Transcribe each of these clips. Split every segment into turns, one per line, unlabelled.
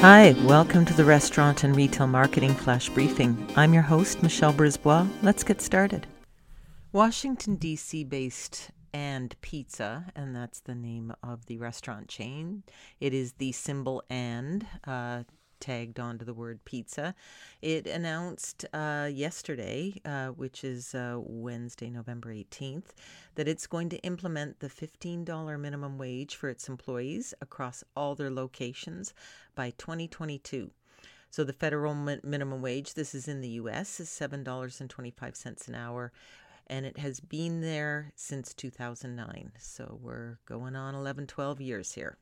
Hi, welcome to the Restaurant and Retail Marketing Flash Briefing. I'm your host, Michelle Brisbois. Let's get started. Washington, D.C. based and Pizza, and that's the name of the restaurant chain. It is the symbol and uh, tagged onto the word pizza. It announced uh, yesterday, uh, which is uh, Wednesday, November 18th, that it's going to implement the $15 minimum wage for its employees across all their locations by 2022. So the federal minimum wage, this is in the US, is $7.25 an hour and it has been there since 2009. So we're going on 11, 12 years here.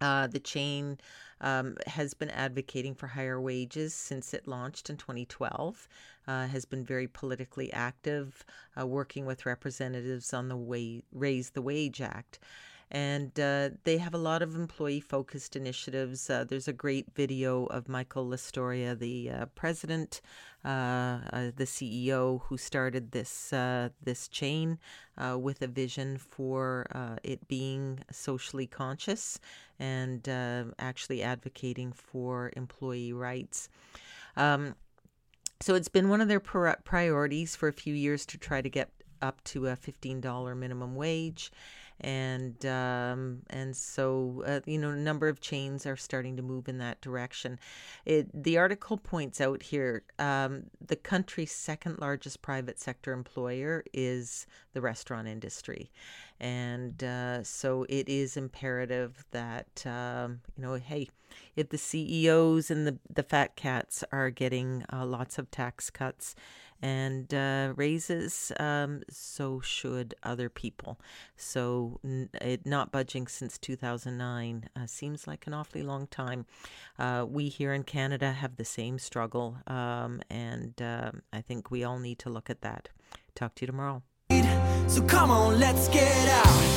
Uh, the chain um, has been advocating for higher wages since it launched in 2012, uh, has been very politically active, uh, working with representatives on the way, Raise the Wage Act and uh, they have a lot of employee focused initiatives. Uh, there's a great video of Michael Lastoria, the uh, president, uh, uh, the CEO, who started this uh, this chain with a vision for it being socially conscious and actually advocating for employee rights. Um, so it's been one of their priorities for a few years to try to get up to a $15 minimum wage and um, and so uh, you know a number of chains are starting to move in that direction. It, the article points out here um, the country's second largest private sector employer is the restaurant industry, and uh, so it is imperative that um, you know hey if the CEOs and the the fat cats are getting uh, lots of tax cuts and uh, raises, um, so should other people. So, n- it not budging since 2009 uh, seems like an awfully long time. Uh, we here in Canada have the same struggle, um, and um, I think we all need to look at that. Talk to you tomorrow. So come on, let's get out.